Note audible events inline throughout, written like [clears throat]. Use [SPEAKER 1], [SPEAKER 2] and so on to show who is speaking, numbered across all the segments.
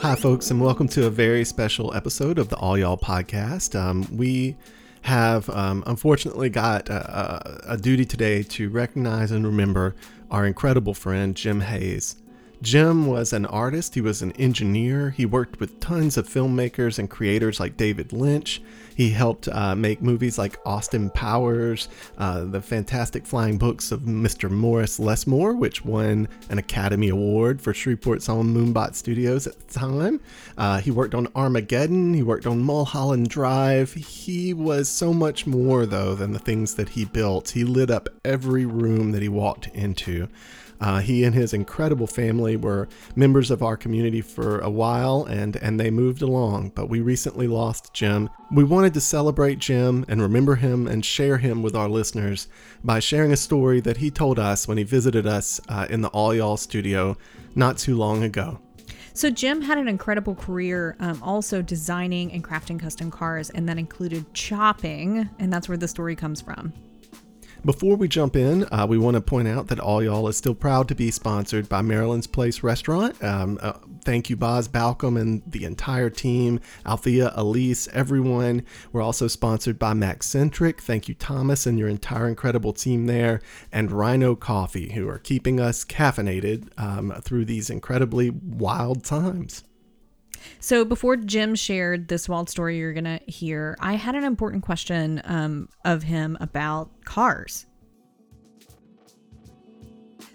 [SPEAKER 1] Hi, folks, and welcome to a very special episode of the All Y'all podcast. Um, we have um, unfortunately got a, a, a duty today to recognize and remember our incredible friend Jim Hayes. Jim was an artist, he was an engineer, he worked with tons of filmmakers and creators like David Lynch. He helped uh, make movies like Austin Powers, uh, the fantastic flying books of Mr. Morris Lessmore, which won an Academy Award for Shreveport's own Moonbot Studios at the time. Uh, he worked on Armageddon, he worked on Mulholland Drive. He was so much more, though, than the things that he built. He lit up every room that he walked into. Uh, he and his incredible family were members of our community for a while and, and they moved along, but we recently lost Jim. We wanted to celebrate Jim and remember him and share him with our listeners by sharing a story that he told us when he visited us uh, in the All Y'all studio not too long ago.
[SPEAKER 2] So Jim had an incredible career, um, also designing and crafting custom cars, and that included chopping, and that's where the story comes from.
[SPEAKER 1] Before we jump in, uh, we want to point out that All Y'all is still proud to be sponsored by Marilynn's Place Restaurant. Um, uh, thank you, Boz Balcom and the entire team, Althea, Elise, everyone. We're also sponsored by Maccentric. Thank you, Thomas, and your entire incredible team there, and Rhino Coffee, who are keeping us caffeinated um, through these incredibly wild times.
[SPEAKER 2] So before Jim shared this wild story you're gonna hear, I had an important question um, of him about cars.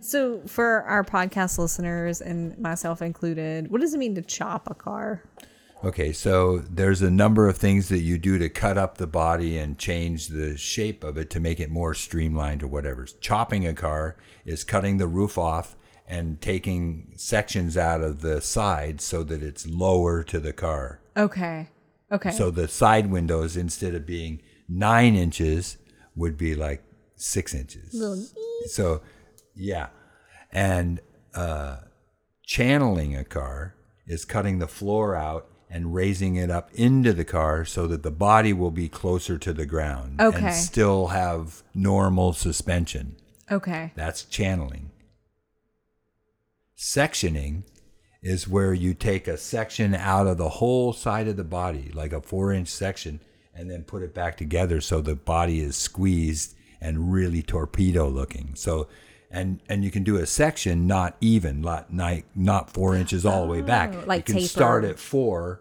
[SPEAKER 2] So for our podcast listeners and myself included, what does it mean to chop a car?
[SPEAKER 3] Okay, so there's a number of things that you do to cut up the body and change the shape of it to make it more streamlined or whatever. Chopping a car is cutting the roof off and taking sections out of the side so that it's lower to the car.
[SPEAKER 2] Okay. Okay.
[SPEAKER 3] So the side windows, instead of being nine inches, would be like six inches. Little. So, yeah. And uh, channeling a car is cutting the floor out and raising it up into the car so that the body will be closer to the ground
[SPEAKER 2] Okay.
[SPEAKER 3] and still have normal suspension.
[SPEAKER 2] okay.
[SPEAKER 3] That's channeling. Sectioning is where you take a section out of the whole side of the body, like a four inch section, and then put it back together so the body is squeezed and really torpedo looking. So, and and you can do a section not even, not not, not four inches all the way back.
[SPEAKER 2] Oh, like
[SPEAKER 3] you can
[SPEAKER 2] taper.
[SPEAKER 3] start at four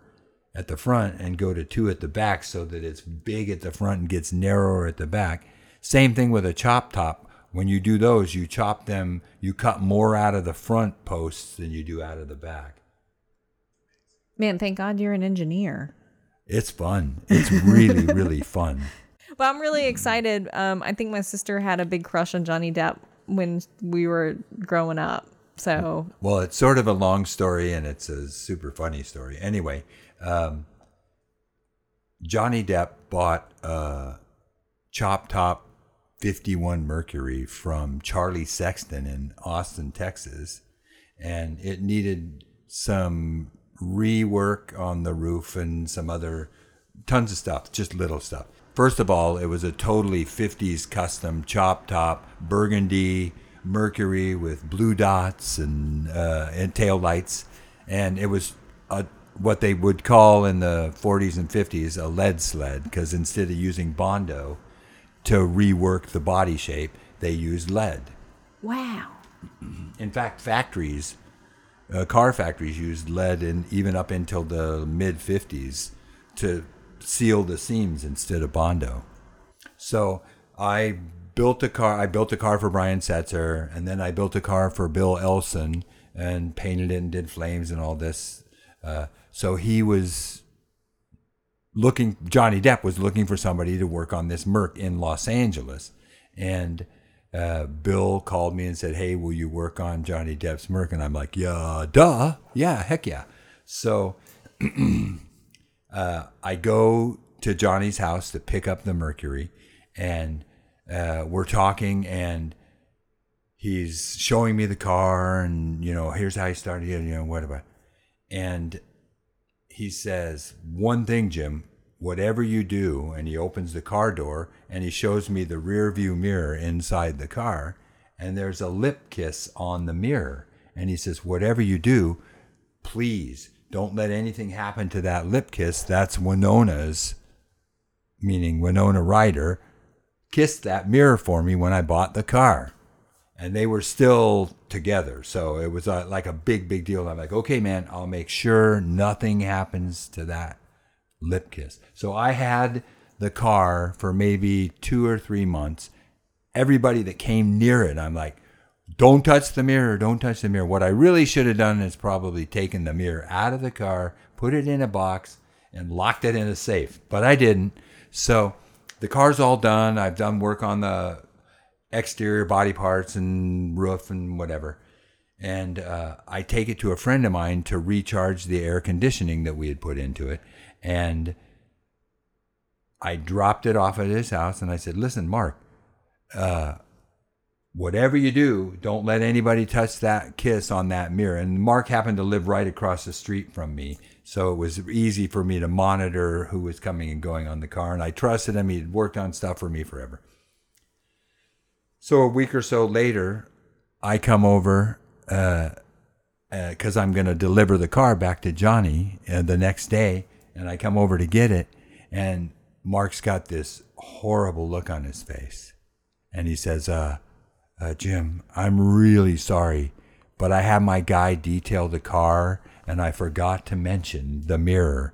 [SPEAKER 3] at the front and go to two at the back so that it's big at the front and gets narrower at the back. Same thing with a chop top. When you do those, you chop them, you cut more out of the front posts than you do out of the back.
[SPEAKER 2] Man, thank God you're an engineer.
[SPEAKER 3] It's fun. It's really, [laughs] really fun.
[SPEAKER 2] But I'm really excited. Um, I think my sister had a big crush on Johnny Depp when we were growing up. So
[SPEAKER 3] Well, it's sort of a long story and it's a super funny story. Anyway, um, Johnny Depp bought a Chop Top 51 Mercury from Charlie Sexton in Austin, Texas, and it needed some rework on the roof and some other tons of stuff, just little stuff. First of all, it was a totally 50s custom chop top burgundy Mercury with blue dots and uh, and tail lights, and it was a what they would call in the 40s and 50s a lead sled because instead of using bondo to rework the body shape, they used lead.
[SPEAKER 2] wow.
[SPEAKER 3] In fact, factories, uh, car factories used lead in even up until the mid 50s to seal the seams instead of Bondo. So I built a car. I built a car for Brian Setzer, and then I built a car for Bill Elson and painted it and did flames and all this. Uh, so he was looking. Johnny Depp was looking for somebody to work on this Merc in Los Angeles, and uh, Bill called me and said, "Hey, will you work on Johnny Depp's Merc?" And I'm like, "Yeah, duh, yeah, heck yeah." So [clears throat] uh, I go to Johnny's house to pick up the Mercury, and uh, we're talking, and he's showing me the car, and you know, here's how he started, you know, whatever. And he says, One thing, Jim, whatever you do, and he opens the car door and he shows me the rear view mirror inside the car, and there's a lip kiss on the mirror. And he says, Whatever you do, please don't let anything happen to that lip kiss. That's Winona's, meaning Winona Ryder, kissed that mirror for me when I bought the car. And they were still together. So it was uh like a big, big deal. I'm like, okay, man, I'll make sure nothing happens to that lip kiss. So I had the car for maybe two or three months. Everybody that came near it, I'm like, don't touch the mirror, don't touch the mirror. What I really should have done is probably taken the mirror out of the car, put it in a box, and locked it in a safe. But I didn't. So the car's all done. I've done work on the exterior body parts and roof and whatever. And uh, I take it to a friend of mine to recharge the air conditioning that we had put into it. And I dropped it off at his house and I said, Listen, Mark, uh, whatever you do, don't let anybody touch that kiss on that mirror. And Mark happened to live right across the street from me. So it was easy for me to monitor who was coming and going on the car. And I trusted him. He'd worked on stuff for me forever. So a week or so later, I come over because I'm going to deliver the car back to Johnny uh, the next day. And I come over to get it. And Mark's got this horrible look on his face. And he says, uh, uh, Jim, I'm really sorry, but I had my guy detail the car and I forgot to mention the mirror.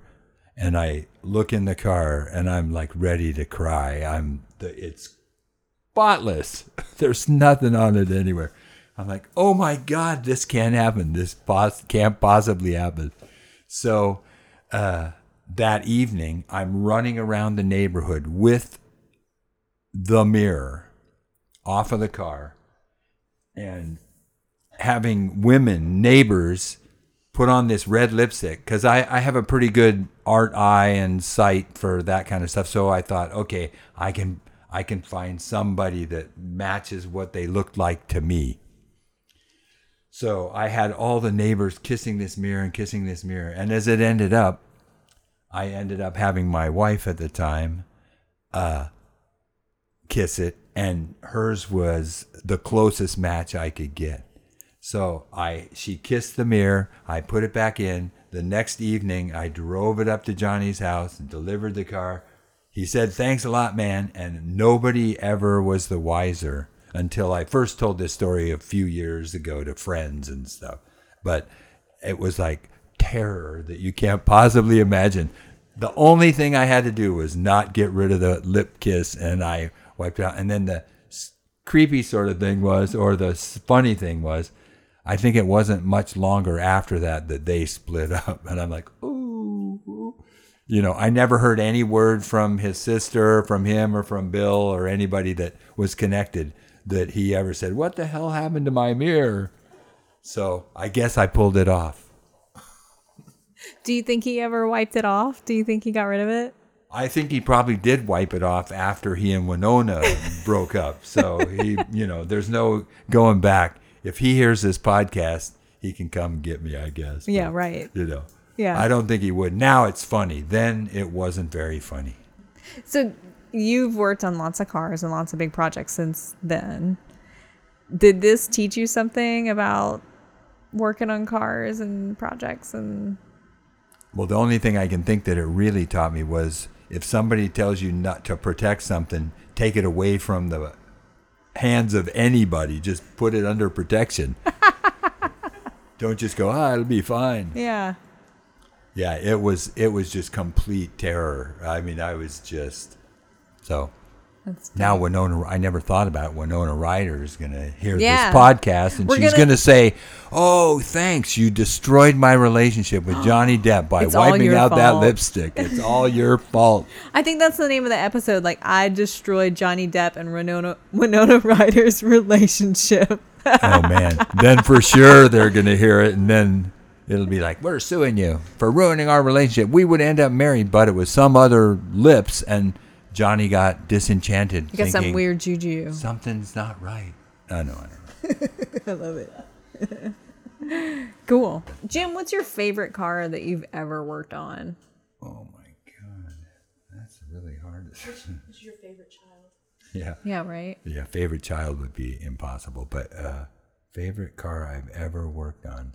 [SPEAKER 3] And I look in the car and I'm like ready to cry. I'm the, it's spotless. [laughs] There's nothing on it anywhere. I'm like, oh my God, this can't happen. This pos- can't possibly happen. So uh, that evening, I'm running around the neighborhood with the mirror off of the car and having women, neighbors, put on this red lipstick because I, I have a pretty good art eye and sight for that kind of stuff. So I thought, okay, I can I can find somebody that matches what they looked like to me. So I had all the neighbors kissing this mirror and kissing this mirror. And as it ended up, I ended up having my wife at the time uh, kiss it, and hers was the closest match I could get. So I she kissed the mirror, I put it back in. The next evening I drove it up to Johnny's house and delivered the car. He said, Thanks a lot, man, and nobody ever was the wiser until I first told this story a few years ago to friends and stuff. But it was like terror that you can't possibly imagine. The only thing I had to do was not get rid of the lip kiss, and I wiped it out. And then the creepy sort of thing was, or the funny thing was, I think it wasn't much longer after that that they split [laughs] up, and I'm like, ooh. You know, I never heard any word from his sister, from him, or from Bill, or anybody that was connected that he ever said, "What the hell happened to my mirror?" So I guess I pulled it off.
[SPEAKER 2] Do you think he ever wiped it off? Do you think he got rid of it?
[SPEAKER 3] I think he probably did wipe it off after he and Winona [laughs] broke up. So he, you know, there's no going back. If he hears this podcast, he can come get me, I guess.
[SPEAKER 2] Yeah,
[SPEAKER 3] But,
[SPEAKER 2] right.
[SPEAKER 3] You know.
[SPEAKER 2] Yeah.
[SPEAKER 3] I don't think he would. Now it's funny. Then it wasn't very funny.
[SPEAKER 2] So you've worked on lots of cars and lots of big projects since then. Did this teach you something about working on cars and projects and
[SPEAKER 3] Well, the only thing I can think that it really taught me was if somebody tells you not to protect something, take it away from the hands of anybody. Just put it under protection. [laughs] Don't just go, ah, it'll be fine.
[SPEAKER 2] yeah.
[SPEAKER 3] Yeah, it was it was just complete terror. I mean, I was just so
[SPEAKER 2] That's
[SPEAKER 3] now Winona. I never thought about Winona Ryder is going to hear
[SPEAKER 2] Yeah.
[SPEAKER 3] this podcast, and
[SPEAKER 2] We're
[SPEAKER 3] she's
[SPEAKER 2] gonna-
[SPEAKER 3] say, "Oh, thanks, you destroyed my relationship with [gasps] Johnny Depp by
[SPEAKER 2] It's
[SPEAKER 3] wiping out that lipstick. [laughs] It's all your fault."
[SPEAKER 2] I think that's the name of the episode. Like I destroyed Johnny Depp and Winona Winona [laughs] Ryder's relationship.
[SPEAKER 3] oh man, then for sure they're going to hear it, and then it'll be like, "We're suing you for ruining our relationship. We would end up married, but it was some other lips." And Johnny got disenchanted.
[SPEAKER 2] You got some weird juju.
[SPEAKER 3] Something's not right. I know. I know. [laughs]
[SPEAKER 2] I love it. [laughs] cool. Jim, what's your favorite car that you've ever worked on?
[SPEAKER 3] Oh my god, that's really hard.
[SPEAKER 4] Who's your favorite child?
[SPEAKER 3] yeah,
[SPEAKER 2] Yeah, right.
[SPEAKER 3] yeah. Favorite child would be impossible, but uh, favorite car I've ever worked on.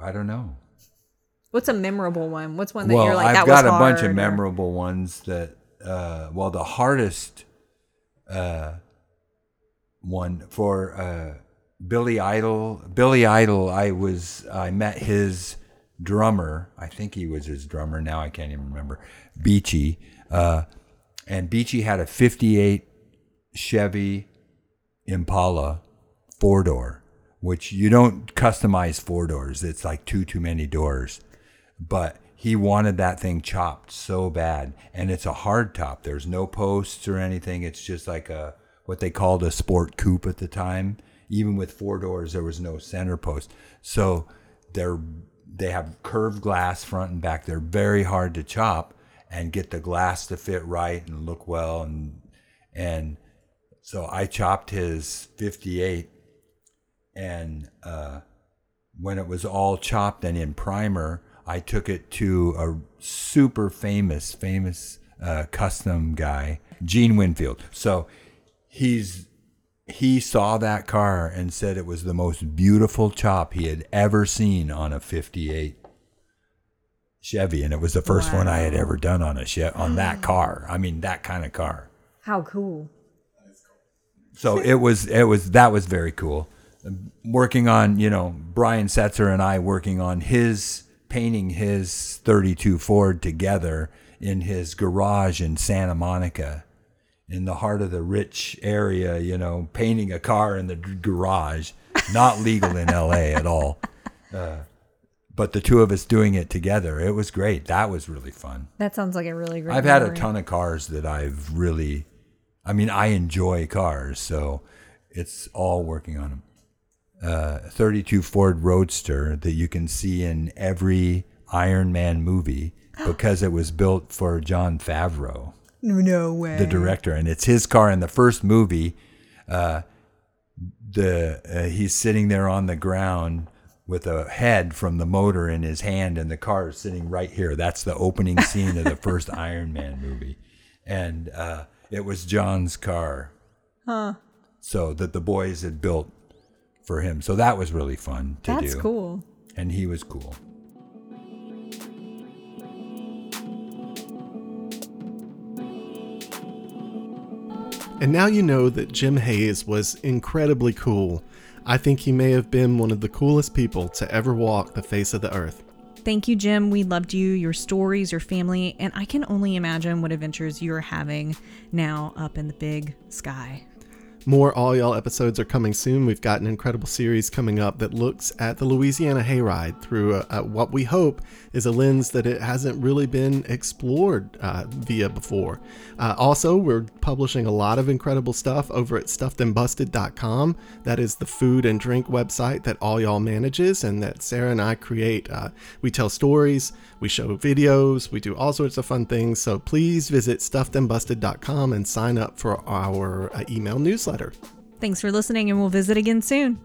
[SPEAKER 3] I don't know.
[SPEAKER 2] What's a memorable one? What's one that
[SPEAKER 3] well,
[SPEAKER 2] you're like
[SPEAKER 3] I've
[SPEAKER 2] that
[SPEAKER 3] got
[SPEAKER 2] was
[SPEAKER 3] a bunch
[SPEAKER 2] hard,"
[SPEAKER 3] of memorable ones that. Uh, well, the hardest uh, one for uh, Billy Idol. Billy Idol. I was. I met his drummer. I think he was his drummer. Now I can't even remember. Beachy. Uh, and Beachy had a '58 Chevy Impala four door, which you don't customize four doors. It's like two too many doors. But he wanted that thing chopped so bad, and it's a hard top. There's no posts or anything. It's just like a what they called a sport coupe at the time. Even with four doors, there was no center post. So they're they have curved glass front and back. They're very hard to chop and get the glass to fit right and look well and and so I chopped his 58 and uh, when it was all chopped and in primer, I took it to a super famous, famous uh, custom guy, Gene Winfield. So he's he saw that car and said it was the most beautiful chop he had ever seen on a 58 Chevy, and it was the first one I had ever done on a che- on that [gasps] car. I mean, that kind of car.
[SPEAKER 2] How cool.
[SPEAKER 3] So it was it was that was very cool. Working on you know Brian Setzer and I working on his painting his 32 Ford together in his garage in Santa Monica, in the heart of the rich area. You know, painting a car in the garage, not legal in L.A. at all. Uh, but the two of us doing it together, it was great. That was really fun.
[SPEAKER 2] That sounds like a really great.
[SPEAKER 3] I've had a ton of cars that I've really, I mean, I enjoy cars, so it's all working on them. Uh, 32 Ford Roadster that you can see in every Iron Man movie [gasps] because it was built for Jon Favreau,
[SPEAKER 2] No way.
[SPEAKER 3] the director, and it's his car in the first movie. Uh, the uh, he's sitting there on the ground with a head from the motor in his hand, and the car is sitting right here. That's the opening [laughs] scene of the first Iron Man movie, and uh, it was Jon's car. Huh. So that the boys had built for him. So that was really fun to
[SPEAKER 2] That's
[SPEAKER 3] do.
[SPEAKER 2] cool.
[SPEAKER 3] And he was cool.
[SPEAKER 1] And now you know that Jim Hayes was incredibly cool. I think he may have been one of the coolest people to ever walk the face of the earth.
[SPEAKER 2] Thank you, Jim. We loved you, your stories, your family, and I can only imagine what adventures you're having now up in the big sky.
[SPEAKER 1] More All Y'all episodes are coming soon. We've got an incredible series coming up that looks at the Louisiana Hayride through a, a- what we hope is a lens that it hasn't really been explored uh, via before. Uh, also, we're publishing a lot of incredible stuff over at stuffedandbusted.com. That is the food and drink website that All Y'all manages and that Sarah and I create. Uh, we tell stories, we show videos, we do all sorts of fun things. So please visit stuffedandbusted.com and sign up for our uh, email newsletter.
[SPEAKER 2] Thanks for listening, and we'll visit again soon.